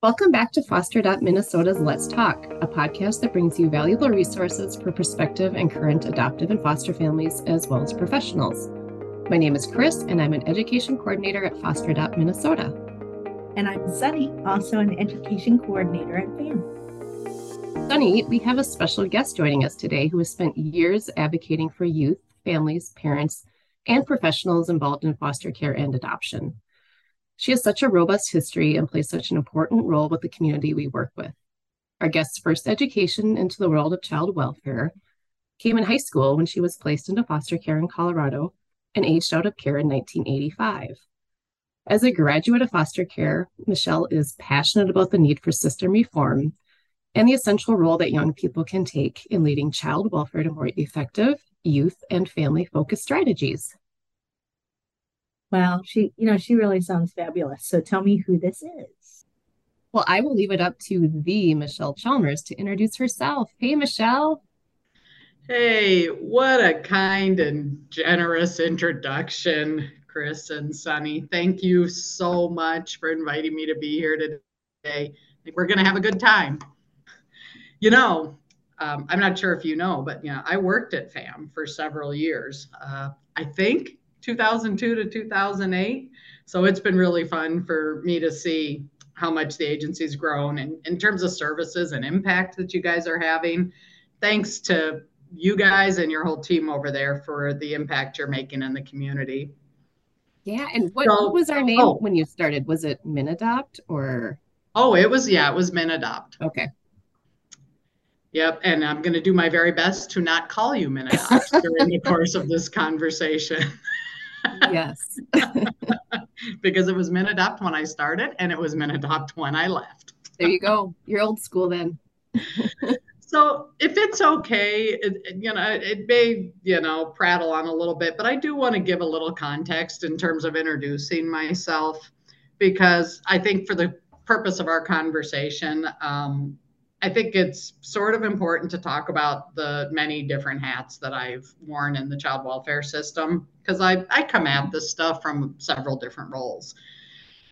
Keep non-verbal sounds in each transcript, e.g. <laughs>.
Welcome back to Foster Minnesota's Let's Talk, a podcast that brings you valuable resources for prospective and current adoptive and foster families, as well as professionals. My name is Chris, and I'm an education coordinator at Foster Minnesota. And I'm Sunny, also an education coordinator at FAM. Sunny, we have a special guest joining us today who has spent years advocating for youth, families, parents, and professionals involved in foster care and adoption. She has such a robust history and plays such an important role with the community we work with. Our guest's first education into the world of child welfare came in high school when she was placed into foster care in Colorado and aged out of care in 1985. As a graduate of foster care, Michelle is passionate about the need for system reform and the essential role that young people can take in leading child welfare to more effective youth and family focused strategies. Well, she, you know, she really sounds fabulous. So tell me who this is. Well, I will leave it up to the Michelle Chalmers to introduce herself. Hey, Michelle. Hey, what a kind and generous introduction, Chris and Sunny. Thank you so much for inviting me to be here today. I think we're going to have a good time. You know, um, I'm not sure if you know, but you know, I worked at FAM for several years. Uh, I think 2002 to 2008. So it's been really fun for me to see how much the agency's grown and in terms of services and impact that you guys are having. Thanks to you guys and your whole team over there for the impact you're making in the community. Yeah, and what, so, what was our name oh, when you started? Was it MinAdopt or? Oh, it was yeah, it was MinAdopt. Okay. Yep, and I'm going to do my very best to not call you MinAdopt <laughs> during the course of this conversation. <laughs> yes. <laughs> because it was MinAdopt when I started and it was MinAdopt when I left. there you go. You're old school then. <laughs> so if it's okay, it, you know, it may, you know, prattle on a little bit, but I do want to give a little context in terms of introducing myself because I think for the purpose of our conversation, um, I think it's sort of important to talk about the many different hats that I've worn in the child welfare system because I, I come at this stuff from several different roles.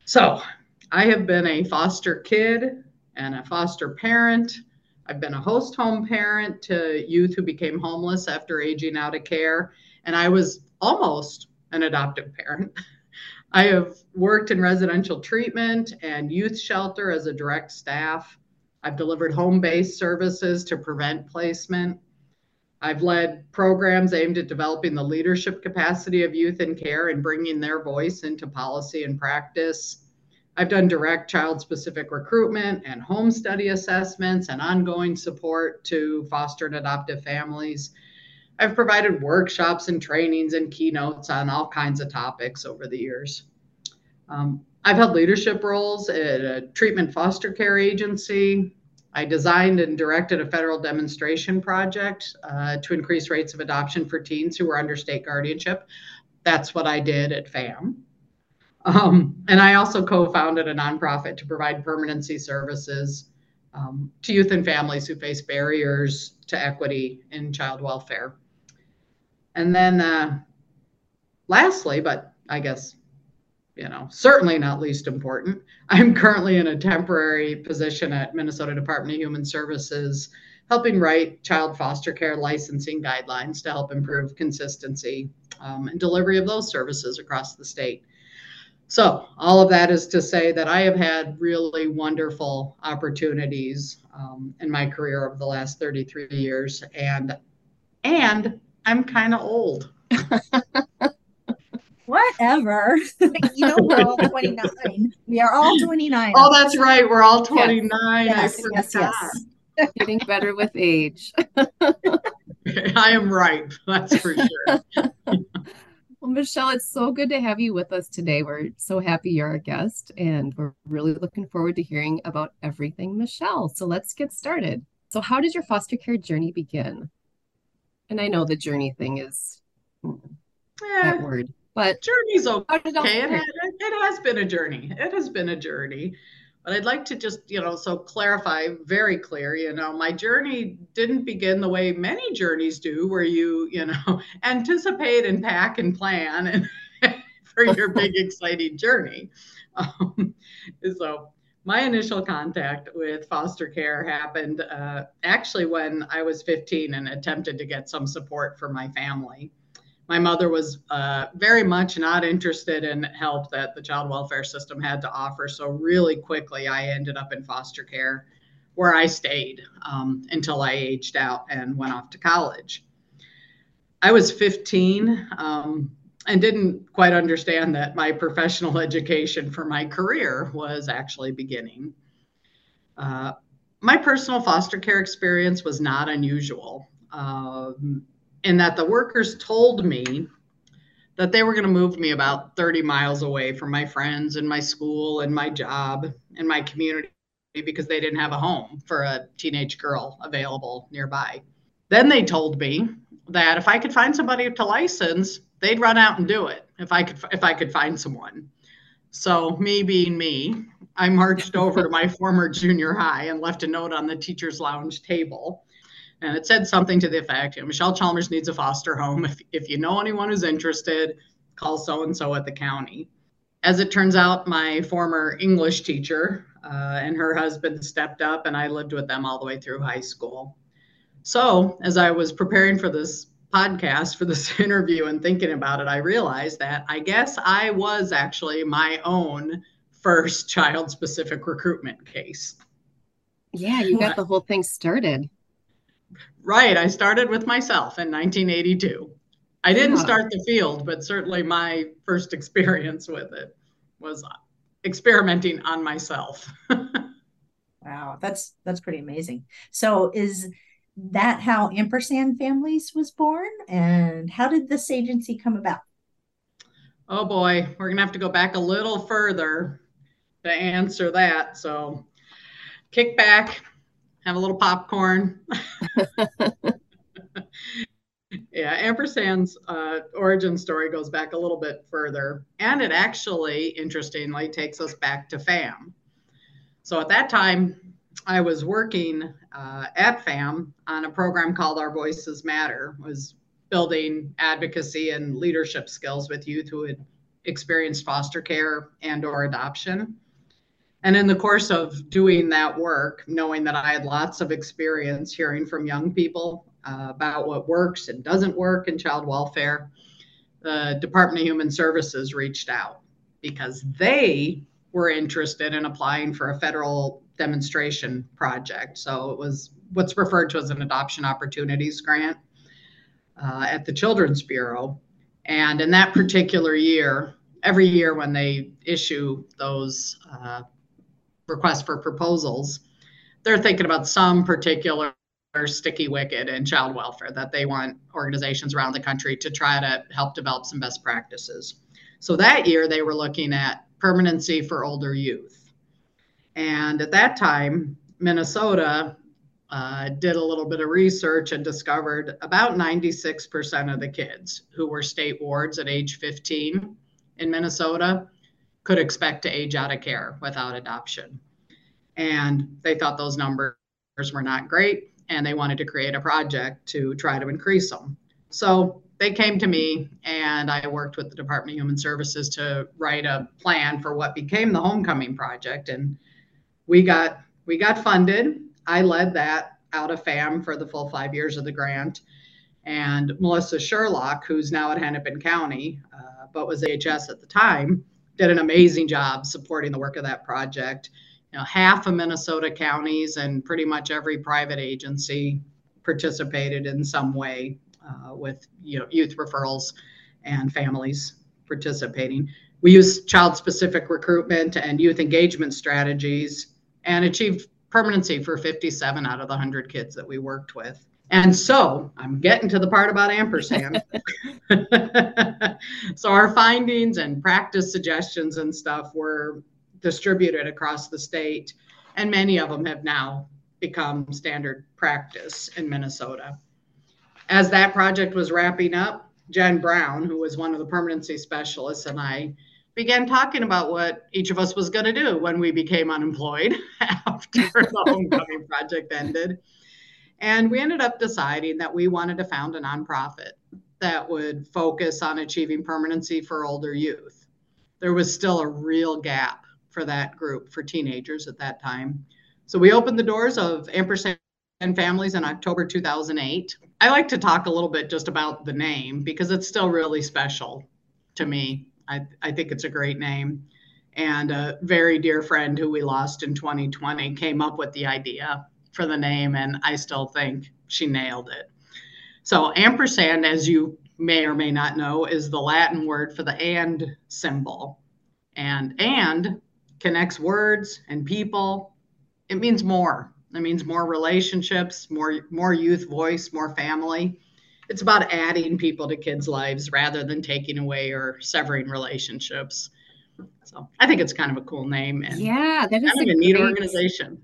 So I have been a foster kid and a foster parent. I've been a host home parent to youth who became homeless after aging out of care. And I was almost an adoptive parent. <laughs> I have worked in residential treatment and youth shelter as a direct staff. I've delivered home based services to prevent placement. I've led programs aimed at developing the leadership capacity of youth in care and bringing their voice into policy and practice. I've done direct child specific recruitment and home study assessments and ongoing support to foster and adoptive families. I've provided workshops and trainings and keynotes on all kinds of topics over the years. Um, I've held leadership roles at a treatment foster care agency. I designed and directed a federal demonstration project uh, to increase rates of adoption for teens who were under state guardianship. That's what I did at FAM. Um, and I also co founded a nonprofit to provide permanency services um, to youth and families who face barriers to equity in child welfare. And then, uh, lastly, but I guess you know, certainly not least important. I'm currently in a temporary position at Minnesota Department of Human Services, helping write child foster care licensing guidelines to help improve consistency um, and delivery of those services across the state. So, all of that is to say that I have had really wonderful opportunities um, in my career over the last 33 years, and and I'm kind of old. <laughs> Whatever. you know, we're all <laughs> 29. We are all 29. Oh, that's right. We're all 29. Yes, yes, yes. Getting better with age. <laughs> I am right. That's for sure. well, Michelle, it's so good to have you with us today. We're so happy you're a guest, and we're really looking forward to hearing about everything Michelle. So let's get started. So, how did your foster care journey begin? And I know the journey thing is yeah. that eh, word. But journey's okay. It, it, it has been a journey. It has been a journey. But I'd like to just, you know, so clarify very clear, you know, my journey didn't begin the way many journeys do, where you, you know, <laughs> anticipate and pack and plan and <laughs> for your big <laughs> exciting journey. Um, so my initial contact with foster care happened uh, actually when I was 15 and attempted to get some support for my family. My mother was uh, very much not interested in help that the child welfare system had to offer. So, really quickly, I ended up in foster care where I stayed um, until I aged out and went off to college. I was 15 um, and didn't quite understand that my professional <laughs> education for my career was actually beginning. Uh, my personal foster care experience was not unusual um, in that the workers told me that they were going to move me about 30 miles away from my friends and my school and my job and my community because they didn't have a home for a teenage girl available nearby. Then they told me that if I could find somebody to license, they'd run out and do it if I could if I could find someone. So me being me, I marched over to my <laughs> former junior high and left a note on the teacher's lounge table. And it said something to the effect, Michelle Chalmers needs a foster home. If, if you know anyone who's interested, call so and so at the county. As it turns out, my former English teacher uh, and her husband stepped up, and I lived with them all the way through high school. So, as I was preparing for this podcast, for this <laughs> interview, and thinking about it, I realized that I guess I was actually my own first child specific recruitment case. Yeah, you got the whole thing started. Right. I started with myself in 1982. I didn't start the field, but certainly my first experience with it was experimenting on myself. <laughs> wow, that's that's pretty amazing. So is that how Ampersand Families was born and how did this agency come about? Oh boy, we're going to have to go back a little further to answer that. So kick back, have a little popcorn. <laughs> yeah, Ampersand's uh, origin story goes back a little bit further, and it actually, interestingly, takes us back to FAM. So at that time, I was working uh, at FAM on a program called Our Voices Matter, was building advocacy and leadership skills with youth who had experienced foster care and or adoption. And in the course of doing that work, knowing that I had lots of experience hearing from young people uh, about what works and doesn't work in child welfare, the Department of Human Services reached out because they were interested in applying for a federal demonstration project. So it was what's referred to as an adoption opportunities grant uh, at the Children's Bureau. And in that particular year, every year when they issue those uh, requests for proposals, they're thinking about some particular sticky wicket in child welfare that they want organizations around the country to try to help develop some best practices. So that year they were looking at permanency for older youth. And at that time, Minnesota uh, did a little bit of research and discovered about 96% of the kids who were state wards at age 15 in Minnesota could expect to age out of care without adoption. And they thought those numbers were not great and they wanted to create a project to try to increase them. So they came to me and I worked with the Department of Human Services to write a plan for what became the Homecoming Project. And we got we got funded. I led that out of FAM for the full five years of the grant. And Melissa Sherlock, who's now at Hennepin County, uh, but was AHS at the time, did an amazing job supporting the work of that project. You know, half of Minnesota counties and pretty much every private agency participated in some way uh, with you know youth referrals and families participating. We used child-specific recruitment and youth engagement strategies and achieved permanency for 57 out of the 100 kids that we worked with. And so I'm getting to the part about ampersand. <laughs> <laughs> so our findings and practice suggestions and stuff were distributed across the state, and many of them have now become standard practice in Minnesota. As that project was wrapping up, Jen Brown, who was one of the permanency specialists, and I began talking about what each of us was going to do when we became unemployed <laughs> after the homecoming project ended. And we ended up deciding that we wanted to found a nonprofit that would focus on achieving permanency for older youth. There was still a real gap for that group for teenagers at that time. So we opened the doors of Ampersand Families in October 2008. I like to talk a little bit just about the name because it's still really special to me. I, I think it's a great name. And a very dear friend who we lost in 2020 came up with the idea for the name, and I still think she nailed it. So, ampersand, as you may or may not know, is the Latin word for the and symbol. And and connects words and people. It means more. It means more relationships, more more youth voice, more family. It's about adding people to kids' lives rather than taking away or severing relationships. So I think it's kind of a cool name and yeah, that is kind a, of a neat great, organization.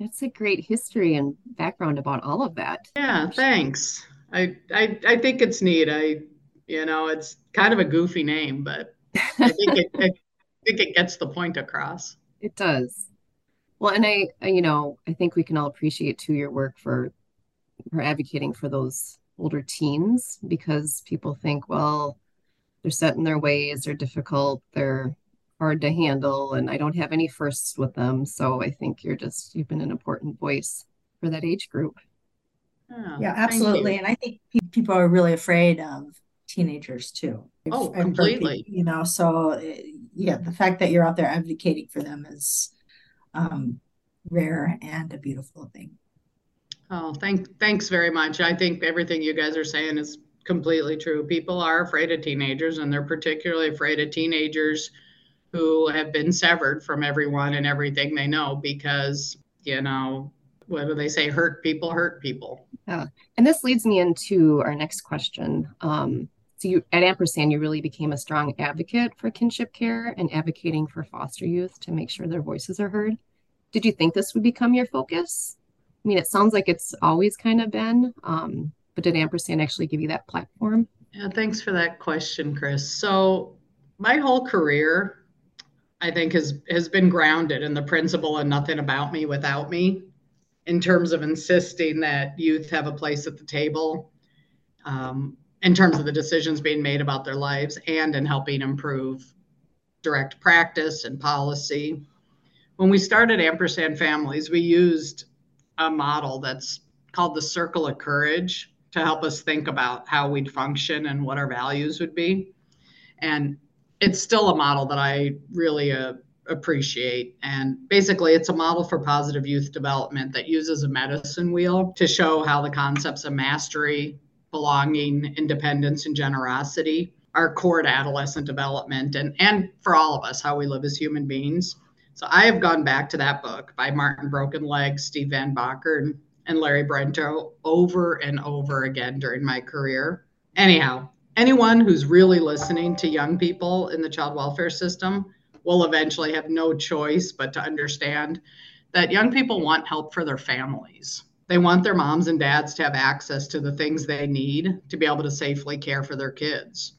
That's a great history and background about all of that. Yeah, thanks. I I I think it's neat. I you know it's kind of a goofy name, but I think it, I think it gets the point across. <laughs> It does. Well, and I, I, you know, I think we can all appreciate too your work for for advocating for those older teens because people think, well, they're set in their ways, they're difficult, they're hard to handle, and I don't have any firsts with them. So I think you're just you've been an important voice for that age group. Oh, yeah, absolutely. And I think people are really afraid of teenagers too. Oh, completely. You know, so eh, yeah, the fact that you're out there advocating for them is um, rare and a beautiful thing. Oh, thank, thanks very much. I think everything you guys are saying is completely true. People are afraid of teenagers, and they're particularly afraid of teenagers who have been severed from everyone and everything they know because, you know, what do they say? Hurt people hurt people. Yeah. And this leads me into our next question. Um, so you at Ampersand, you really became a strong advocate for kinship care and advocating for foster youth to make sure their voices are heard. Did you think this would become your focus? I mean, it sounds like it's always kind of been, um, but did Ampersand actually give you that platform? Yeah, thanks for that question, Chris. So my whole career, I think, has has been grounded in the principle and nothing about me without me in terms of insisting that youth have a place at the table um, in terms of the decisions being made about their lives and in helping improve direct practice and policy. When we started Ampersand Families, we used a model that's called the Circle of Courage to help us think about how we'd function and what our values would be. And it's still a model that I really uh, appreciate. And basically, it's a model for positive youth development that uses a medicine wheel to show how the concepts of mastery, belonging, independence, and generosity are core to adolescent development and, and for all of us, how we live as human beings. So I have gone back to that book by Martin Brokenleg, Steve Van Bockern, and, and Larry Brendtro over and over again during my career. Anyhow, anyone who's really listening to young people in the child welfare system will eventually have no choice but to understand that young people want help for their families. They want their moms and dads to have access to the things they need to be able to safely care for their kids.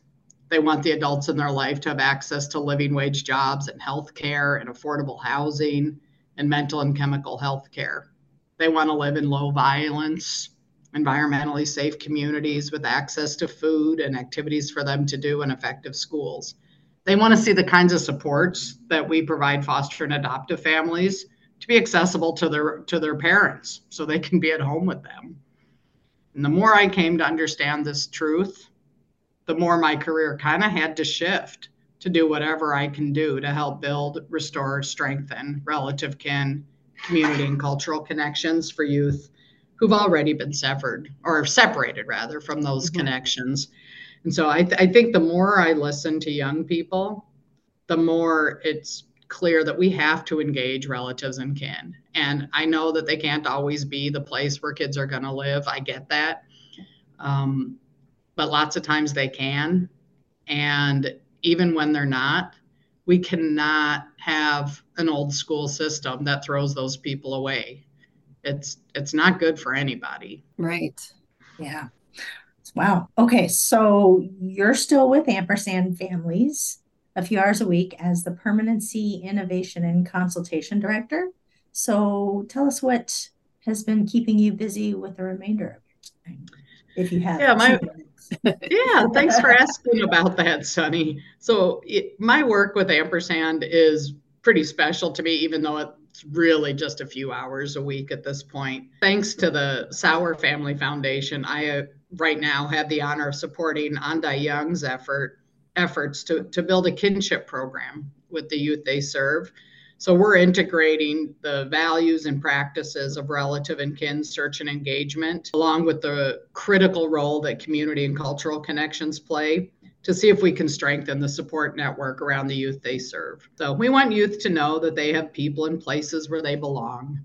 They want the adults in their life to have access to living wage jobs and health care and affordable housing and mental and chemical health care. They want to live in low violence, environmentally safe communities with access to food and activities for them to do and effective schools they want to see the kinds of supports that we provide foster and adoptive families to be accessible to their to their parents so they can be at home with them. And the more I came to understand this truth, the more my career kind of had to shift to do whatever I can do to help build, restore, strengthen relative kin, community, and cultural connections for youth who've already been severed or separated rather from those mm-hmm. connections and so I, th- I think the more I listen to young people, the more it's clear that we have to engage relatives and kin. And I know that they can't always be the place where kids are going to live. I get that. Um, but lots of times they can. And even when they're not, we cannot have an old school system that throws those people away. It's it's not good for anybody. Right. Yeah. Wow. Okay. So you're still with Ampersand Families a few hours a week as the Permanency Innovation and Consultation Director. So tell us what has been keeping you busy with the remainder of your time, if you have. Yeah, my, <laughs> yeah, thanks for asking about that, Sunny. So it, my work with Ampersand is pretty special to me, even though really just a few hours a week at this point. Thanks to the Sauer Family Foundation, I uh, right now have the honor of supporting Andai Young's effort efforts to, to build a kinship program with the youth they serve. So we're integrating the values and practices of relative and kin search and engagement, along with the critical role that community and cultural connections play to see if we can strengthen the support network around the youth they serve. So we want youth to know that they have people in places where they belong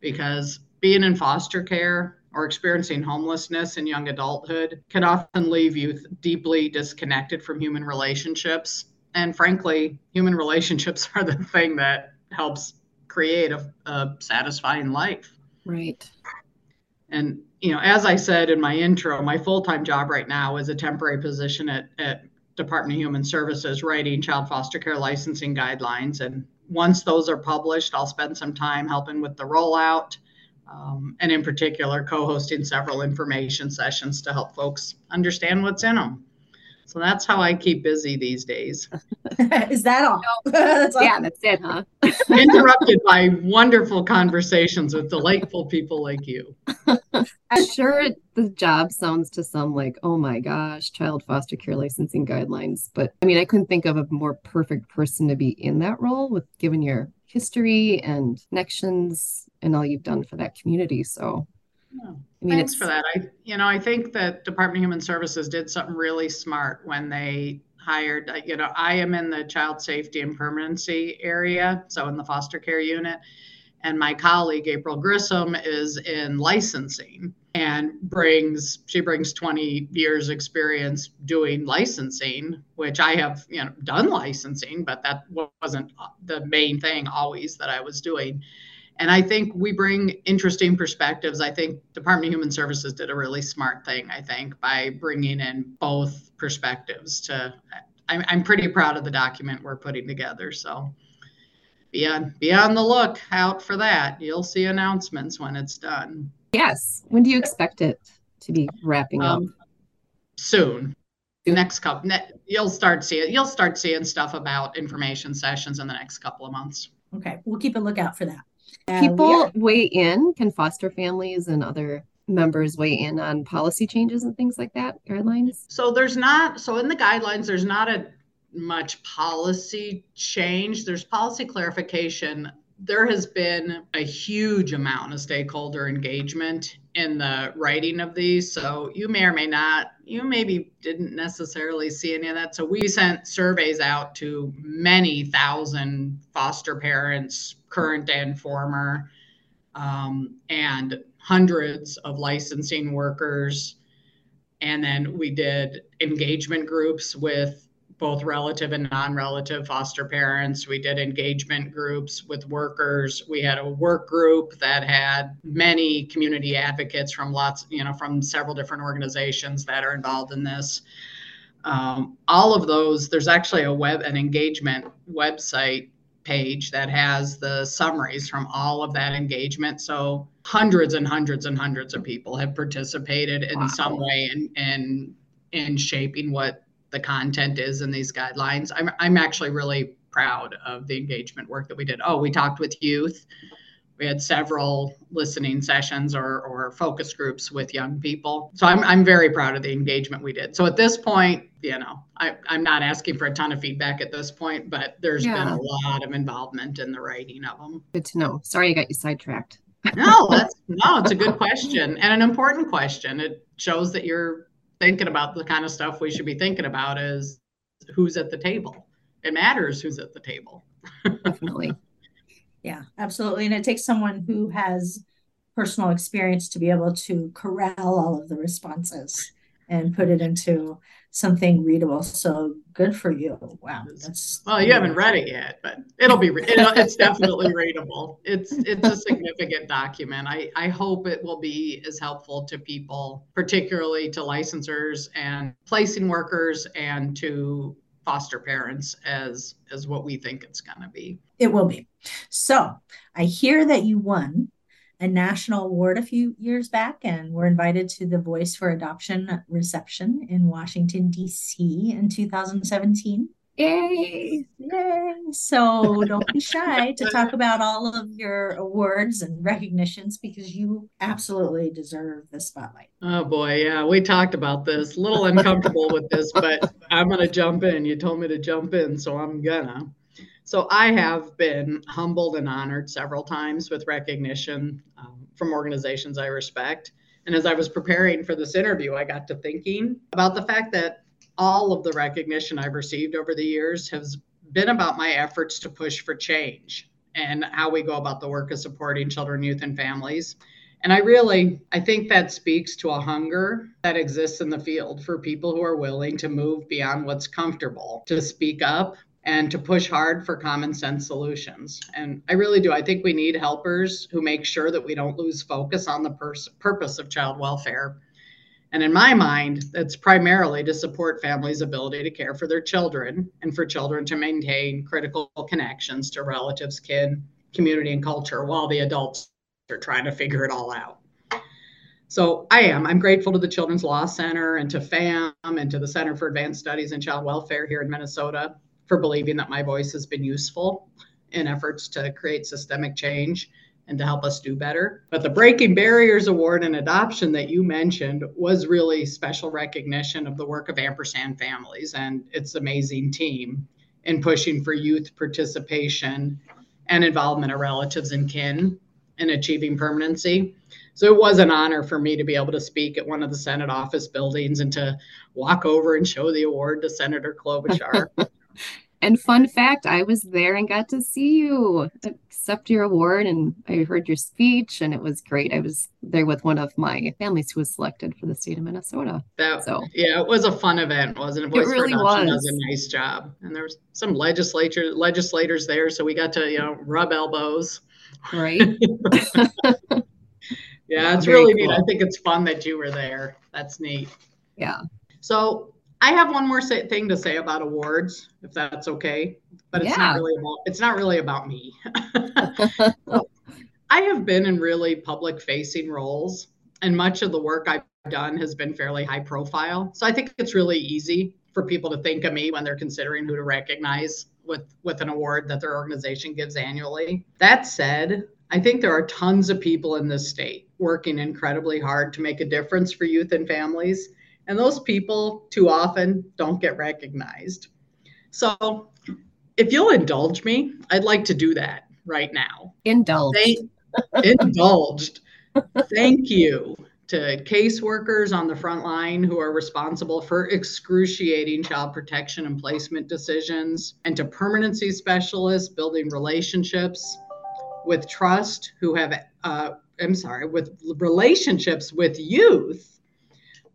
because being in foster care or experiencing homelessness in young adulthood can often leave youth deeply disconnected from human relationships. And frankly, human relationships <laughs> are the thing that helps create a, a satisfying life. Right. And you know, as I said in my intro, my full-time job right now is a temporary position at, at Department of Human Services writing child foster care licensing guidelines. And once those are published, I'll spend some time helping with the rollout. Um, and in particular, co hosting several information sessions to help folks understand what's in them. So that's how I keep busy these days. <laughs> Is that all? <laughs> that's all? Yeah, that's it, huh? <laughs> Interrupted by wonderful conversations with delightful people like you. I'm sure the job sounds to some like, oh my gosh, child foster care licensing guidelines. But I mean, I couldn't think of a more perfect person to be in that role with given your history and connections and all you've done for that community. So yeah. I mean, Thanks for that. I, you know, I think that Department of Human Services did something really smart when they hired. You know, I am in the child safety and permanency area, so in the foster care unit, and my colleague April Grissom is in licensing and brings she brings 20 years experience doing licensing which i have you know done licensing but that wasn't the main thing always that i was doing and I think we bring interesting perspectives. I think Department of Human Services did a really smart thing, I think, by bringing in both perspectives to I'm, I'm pretty proud of the document we're putting together. So be on be on the look out for that. You'll see announcements when it's done. Yes. When do you expect it to be wrapping up? Um, soon. The next couple, you'll start seeing you'll start seeing stuff about information sessions in the next couple of months. Okay, we'll keep a lookout for that. People weigh in. Can foster families and other members weigh in on policy changes and things like that, guidelines? So there's not, so in the guidelines, there's not a much policy change. There's policy clarification. There has been a huge amount of stakeholder engagement in the writing of these. So you may or may not, you maybe didn't necessarily see any of that. So we sent surveys out to many thousand foster parents, current and former, um, and hundreds of licensing workers. And then we did engagement groups with both relative and non-relative foster parents. We did engagement groups with workers. We had a work group that had many community advocates from lots, you know, from several different organizations that are involved in this. Um, all of those, there's actually a web, an engagement website page that has the summaries from all of that engagement. So hundreds and hundreds and hundreds of people have participated in wow. some way in, in in shaping what the content is in these guidelines. I'm, I'm actually really proud of the engagement work that we did. Oh, we talked with youth. We had several listening sessions or, or focus groups with young people. So I'm, I'm very proud of the engagement we did. So at this point, you know, I, I'm not asking for a ton of feedback at this point, but there's yeah. been a lot of involvement in the writing of them. Good to know. Sorry I got you sidetracked. no, that's no, it's a good question and an important question. It shows that you're thinking about the kind of stuff we should be thinking about is who's at the table. It matters who's at the table. <laughs> Definitely. Yeah, absolutely. And it takes someone who has personal experience to be able to corral all of the responses and put it into something readable. So good for you. Wow, that's well, you haven't read it yet, but it'll be it'll, it's definitely readable. It's it's a significant document. I I hope it will be as helpful to people, particularly to licensors and placing workers and to foster parents as as what we think it's going to be. It will be. So, I hear that you won a national award a few years back and were invited to the Voice for Adoption reception in Washington, D.C. in 2017. Yay! Yay! So don't be shy to talk about all of your awards and recognitions because you absolutely deserve the spotlight. Oh boy, yeah, we talked about this. A little uncomfortable with this, but I'm gonna jump in. You told me to jump in, so I'm gonna. So I have been humbled and honored several times with recognition um, from organizations I respect. And as I was preparing for this interview, I got to thinking about the fact that all of the recognition I've received over the years has been about my efforts to push for change and how we go about the work of supporting children, youth, and families. And I really, I think that speaks to a hunger that exists in the field for people who are willing to move beyond what's comfortable, to speak up and to push hard for common sense solutions. And I really do. I think we need helpers who make sure that we don't lose focus on the pers- purpose of child welfare and in my mind, that's primarily to support families' ability to care for their children and for children to maintain critical connections to relatives, kin, community, and culture while the adults are trying to figure it all out. So I am. I'm grateful to the Children's Law Center and to FAM and to the Center for Advanced Studies in Child Welfare here in Minnesota for believing that my voice has been useful in efforts to create systemic change and to help us do better. But the Breaking Barriers Award and Adoption that you mentioned was really special recognition of the work of Ampersand Families and its amazing team in pushing for youth participation and involvement of relatives and kin in achieving permanency. So it was an honor for me to be able to speak at one of the Senate office buildings and to walk over and show the award to Senator <laughs> Klobuchar. And fun fact, I was there and got to see you accept your award and I heard your speech and it was great. I was there with one of my families who was selected for the state of Minnesota. That, so yeah, it was a fun event, wasn't it? Voice it really was. does a nice job. And there was some legislature legislators there, so we got to, you know, rub elbows. Right. <laughs> <laughs> yeah, it's Very really cool. neat. I think it's fun that you were there. That's neat. Yeah. So I have one more say, thing to say about awards, if that's okay. But it's yeah. not really about it's not really about me. <laughs> <laughs> I have been in really public facing roles, and much of the work I've done has been fairly high profile. So I think it's really easy for people to think of me when they're considering who to recognize with with an award that their organization gives annually. That said, I think there are tons of people in this state working incredibly hard to make a difference for youth and families and those people too often don't get recognized. So, if you'll indulge me, I'd like to do that right now. Indulged. Thank, indulged. Thank you to caseworkers on the front line who are responsible for excruciating child protection and placement decisions, and to permanency specialists building relationships with trust who have, uh, I'm sorry, with relationships with youth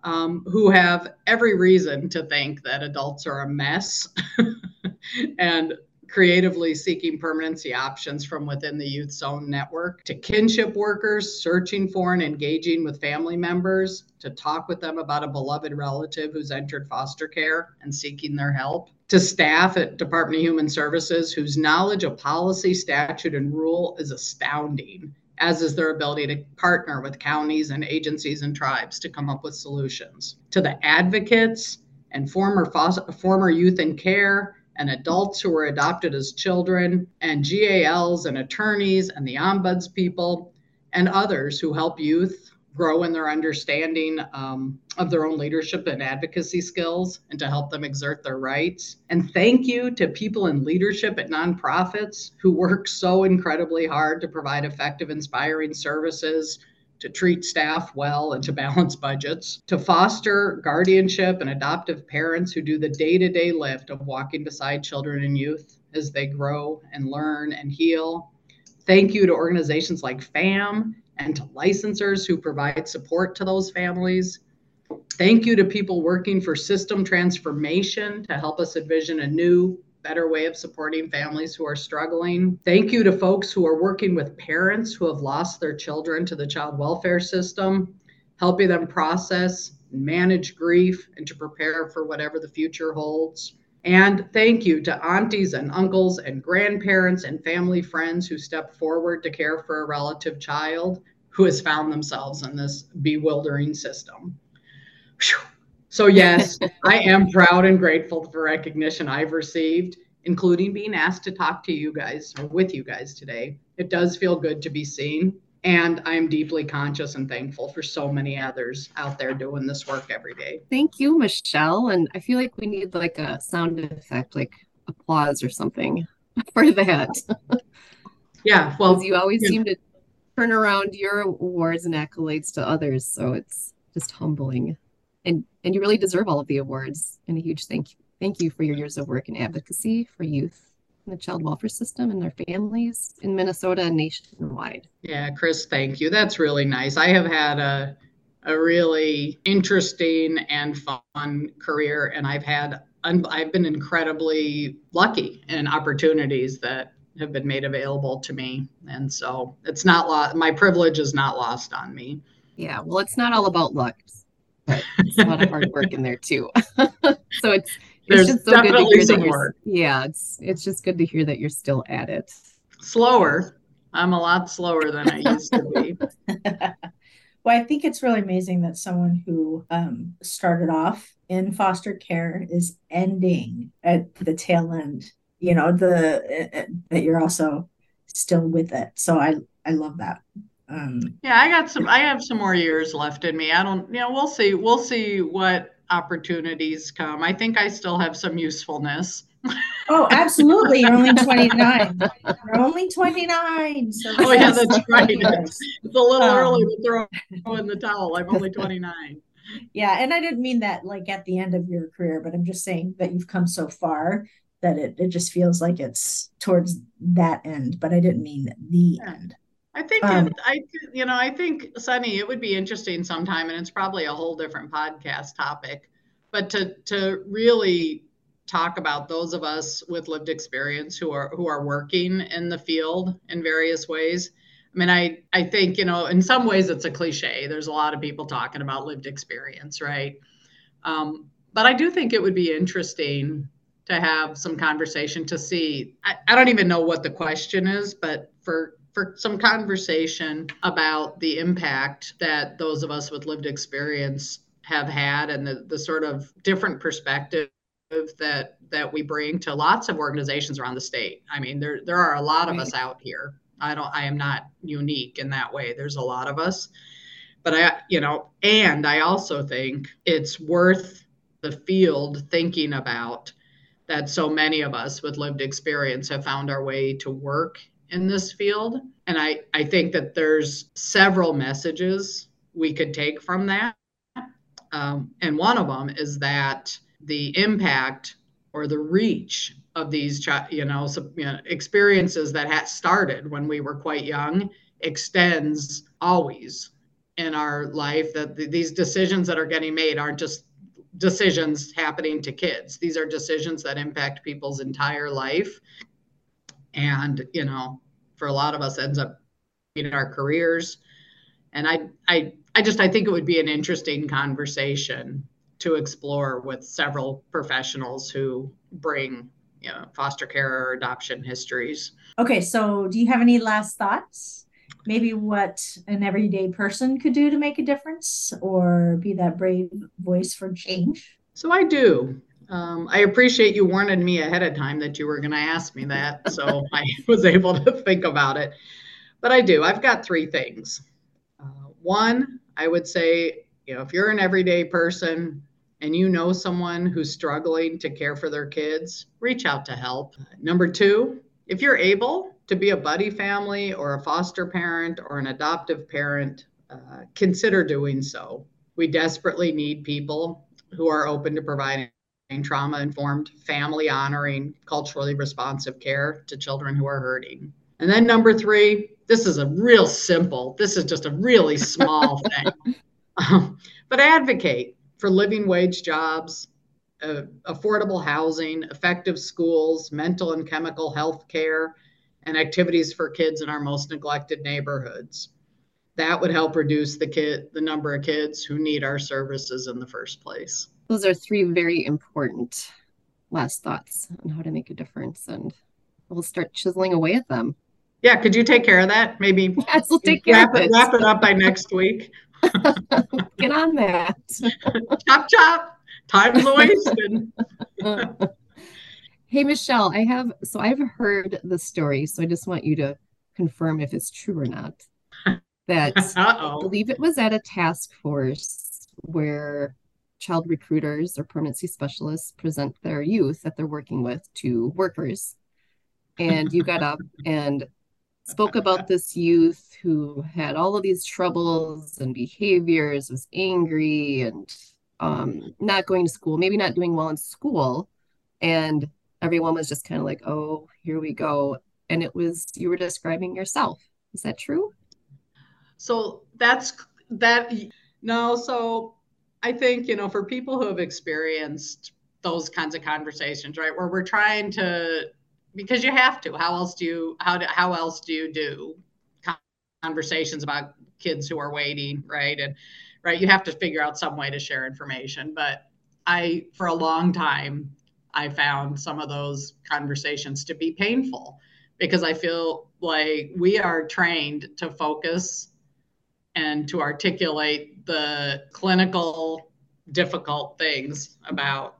um, who have every reason to think that adults are a mess <laughs> and creatively seeking permanency options from within the youth zone network to kinship workers searching for and engaging with family members to talk with them about a beloved relative who's entered foster care and seeking their help to staff at department of human services whose knowledge of policy statute and rule is astounding as is their ability to partner with counties and agencies and tribes to come up with solutions. To the advocates and former foster, former youth in care and adults who were adopted as children, and GALs and attorneys and the ombuds people and others who help youth grow in their understanding um, of their own leadership and advocacy skills and to help them exert their rights. And thank you to people in leadership at nonprofits who work so incredibly hard to provide effective, inspiring services. To treat staff well and to balance budgets, to foster guardianship and adoptive parents who do the day to day lift of walking beside children and youth as they grow and learn and heal. Thank you to organizations like FAM and to licensors who provide support to those families. Thank you to people working for system transformation to help us envision a new, better way of supporting families who are struggling. Thank you to folks who are working with parents who have lost their children to the child welfare system, helping them process and manage grief and to prepare for whatever the future holds. And thank you to aunties and uncles and grandparents and family friends who step forward to care for a relative child who has found themselves in this bewildering system. Whew. So, yes, <laughs> I am proud and grateful for recognition I've received, including being asked to talk to you guys or with you guys today. It does feel good to be seen. And I'm deeply conscious and thankful for so many others out there doing this work every day. Thank you, Michelle. And I feel like we need like a sound effect, like applause or something <laughs> for that. Yeah, well, you always yeah. seem to turn around your awards and accolades to others, so it's just humbling. And and you really deserve all of the awards. And a huge thank you thank you for your years of work and advocacy for youth in the child welfare system and their families in Minnesota and nationwide. Yeah, Chris, thank you. That's really nice. I have had a a really interesting and fun career, and I've had I've been incredibly lucky in opportunities that have been made available to me, and so it's not lost. My privilege is not lost on me. Yeah, well, it's not all about luck, but it's a lot of hard work in there too. <laughs> so it's there's it's just so definitely some work. Yeah, it's it's just good to hear that you're still at it. Slower. I'm a lot slower than I used to be. <laughs> well, I think it's really amazing that someone who um, started off in foster care is ending at the tail end. You know, the uh, that you're also still with it. So I I love that. Um, yeah, I got some. I have some more years left in me. I don't. You know, we'll see. We'll see what opportunities come. I think I still have some usefulness. Oh, absolutely. You're only 29. <laughs> You're only 29. So oh, yeah, that's right. It's, it's, a little um, early to throw in the towel. I'm only 29. Yeah. And I didn't mean that like at the end of your career, but I'm just saying that you've come so far that it, it just feels like it's towards that end, but I didn't mean the end. I think um, it, I you know I think Sunny it would be interesting sometime and it's probably a whole different podcast topic but to to really talk about those of us with lived experience who are who are working in the field in various ways. I mean I I think you know in some ways it's a cliche. There's a lot of people talking about lived experience right? Um, but I do think it would be interesting to have some conversation to see I, I don't even know what the question is but for for some conversation about the impact that those of us with lived experience have had and the, the sort of different perspective that that we bring to lots of organizations around the state. I mean, there there are a lot of right. us out here. I don't I am not unique in that way. There's a lot of us. But I, you know, and I also think it's worth the field thinking about that so many of us with lived experience have found our way to work in this field. And I, I think that there's several messages we could take from that. Um, and one of them is that the impact or the reach of these you know, experiences that had started when we were quite young extends always in our life that th- these decisions that are getting made aren't just decisions happening to kids. These are decisions that impact people's entire life. And you know for a lot of us ends up in our careers. And i i i just i think it would be an interesting conversation to explore with several professionals who bring you know foster care or adoption histories. Okay so do you have any last thoughts maybe what an everyday person could do to make a difference or be that brave voice for change so i do um, I appreciate you warning me ahead of time that you were going to ask me that. So <laughs> I was able to think about it. But I do. I've got three things. Uh, one, I would say, you know, if you're an everyday person and you know someone who's struggling to care for their kids, reach out to help. Number two, if you're able to be a buddy family or a foster parent or an adoptive parent, uh, consider doing so. We desperately need people who are open to providing trauma informed, family honoring, culturally responsive care to children who are hurting. And then number three, this is a real simple, this is just a really small <laughs> thing. Um, but advocate for living wage jobs, uh, affordable housing, effective schools, mental and chemical health care, and activities for kids in our most neglected neighborhoods. That would help reduce the kid the number of kids who need our services in the first place. Those are three very important last thoughts on how to make a difference and we'll start chiseling away at them. Yeah could you take care of that? Maybe <laughs> yes we'll take care wrap of it wrap it up by next week. <laughs> <laughs> Get on that. Chop chop. Time's a wasting. Hey, Michelle, I have so I've heard the story, so I just want you to confirm if it's true or not. That <laughs> I believe it was at a task force where child recruiters or permanency specialists present their youth that they're working with to workers. And you got up <laughs> and spoke about this youth who had all of these troubles and behaviors, was angry and um, not going to school, maybe not doing well in school. And everyone was just kind of like, oh, here we go. And it was, you were describing yourself. Is that true? So that's that. No, so I think, you know, for people who have experienced those kinds of conversations, right, where we're trying to, because you have to, how else do you, how, do, how else do you do conversations about kids who are waiting, right? And, right, you have to figure out some way to share information. But I, for a long time, I found some of those conversations to be painful because I feel like we are trained to focus and to articulate the clinical difficult things about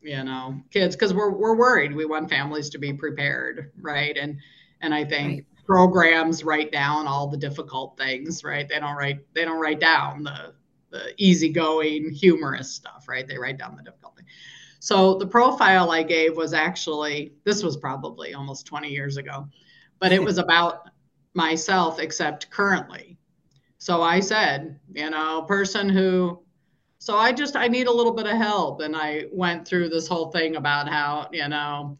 you know kids because we're, we're worried. We want families to be prepared right? And and i think right. programs write down all the difficult things right? They don't write they don't write down the the easygoing humorous stuff right? They write down the difficult thing so the profile i gave was actually this was probably almost 20 years ago but it <laughs> was about myself except currently so I said, you know, person who, so I just, I need a little bit of help. And I went through this whole thing about how, you know,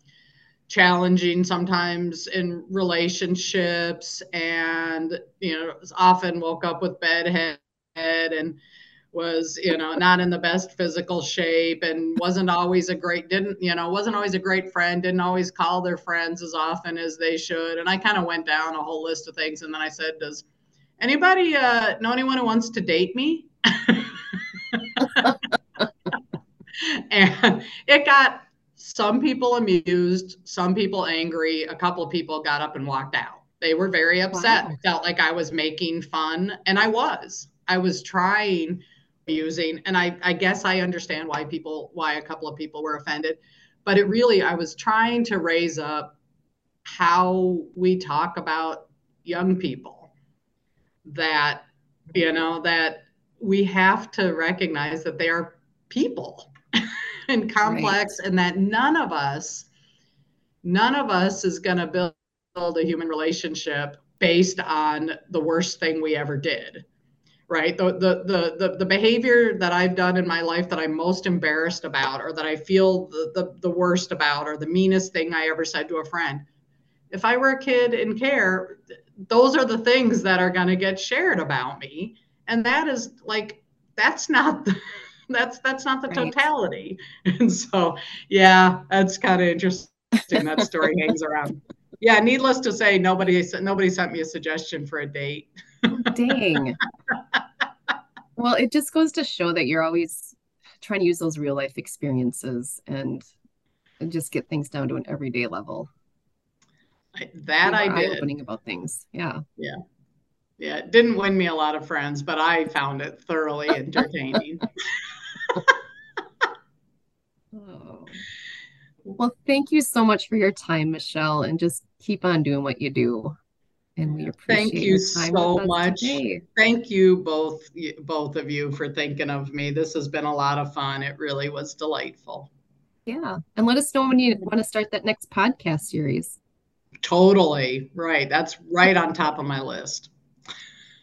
challenging sometimes in relationships and, you know, often woke up with bedhead and was you know not in the best physical shape and wasn't always a great didn't you know wasn't always a great friend didn't always call their friends as often as they should and i kind of went down a whole list of things and then i said does Anybody uh, know anyone who wants to date me? <laughs> and it got some people amused, some people angry. A couple of people got up and walked out. They were very upset, wow. felt like I was making fun, and I was. I was trying using, and I, I guess I understand why people, why a couple of people were offended, but it really, I was trying to raise up how we talk about young people that you know that we have to recognize that they are people <laughs> and complex right. and that none of us none of us is going to build a human relationship based on the worst thing we ever did right? The, the the the the behavior that i've done in my life that i'm most embarrassed about or that i feel the, the the worst about or the meanest thing i ever said to a friend. If i were a kid in care those are the things that are going to get shared about me. And that is like that's not the, <laughs> that's that's not the right. totality. <laughs> And so yeah that's kind of interesting. That story <laughs> hangs around. Yeah needless to say nobody nobody sent me a suggestion for a date. Dang well it just goes to show that you're always trying to use those real life experiences and, and just get things down to an everyday level that I did. Opening about things. Yeah. Yeah. Yeah. It didn't win me a lot of friends, but I found it thoroughly <laughs> entertaining. <laughs> <laughs> oh. Well, thank you so much for your time, Michelle, and just keep on doing what you do. And we appreciate Thank you so much. Today. Thank you both both of you for thinking of me. This has been a lot of fun. It really was delightful. Yeah. And let us know when you want to start that next podcast series. Totally. Right. That's right on top of my list.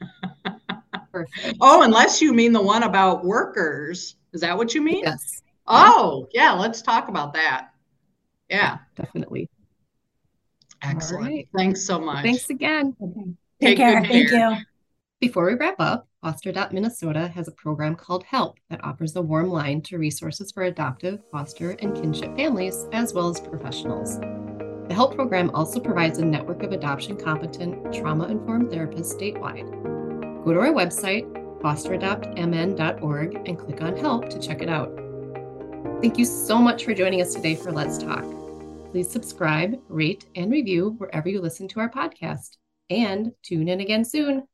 <laughs> Perfect. Oh, unless you mean the one about workers. Is that what you mean? Yes. Oh, yeah. Let's talk about that. Yeah. Definitely. Excellent. Right. Thanks so much. Thanks again. Okay. Take, Take care. care. Thank you. Before we wrap up, Foster adopt Minnesota has a program called HELP that offers a warm line to resources for adoptive, foster, and kinship families, as well as professionals. The HELP program also provides a network of adoption competent, trauma informed therapists statewide. Go to our website, fosteradoptmn.org, and click on HELP to check it out. Thank you so much for joining us today for Let's Talk. Please subscribe, rate, and review wherever you listen to our podcast. And tune in again soon.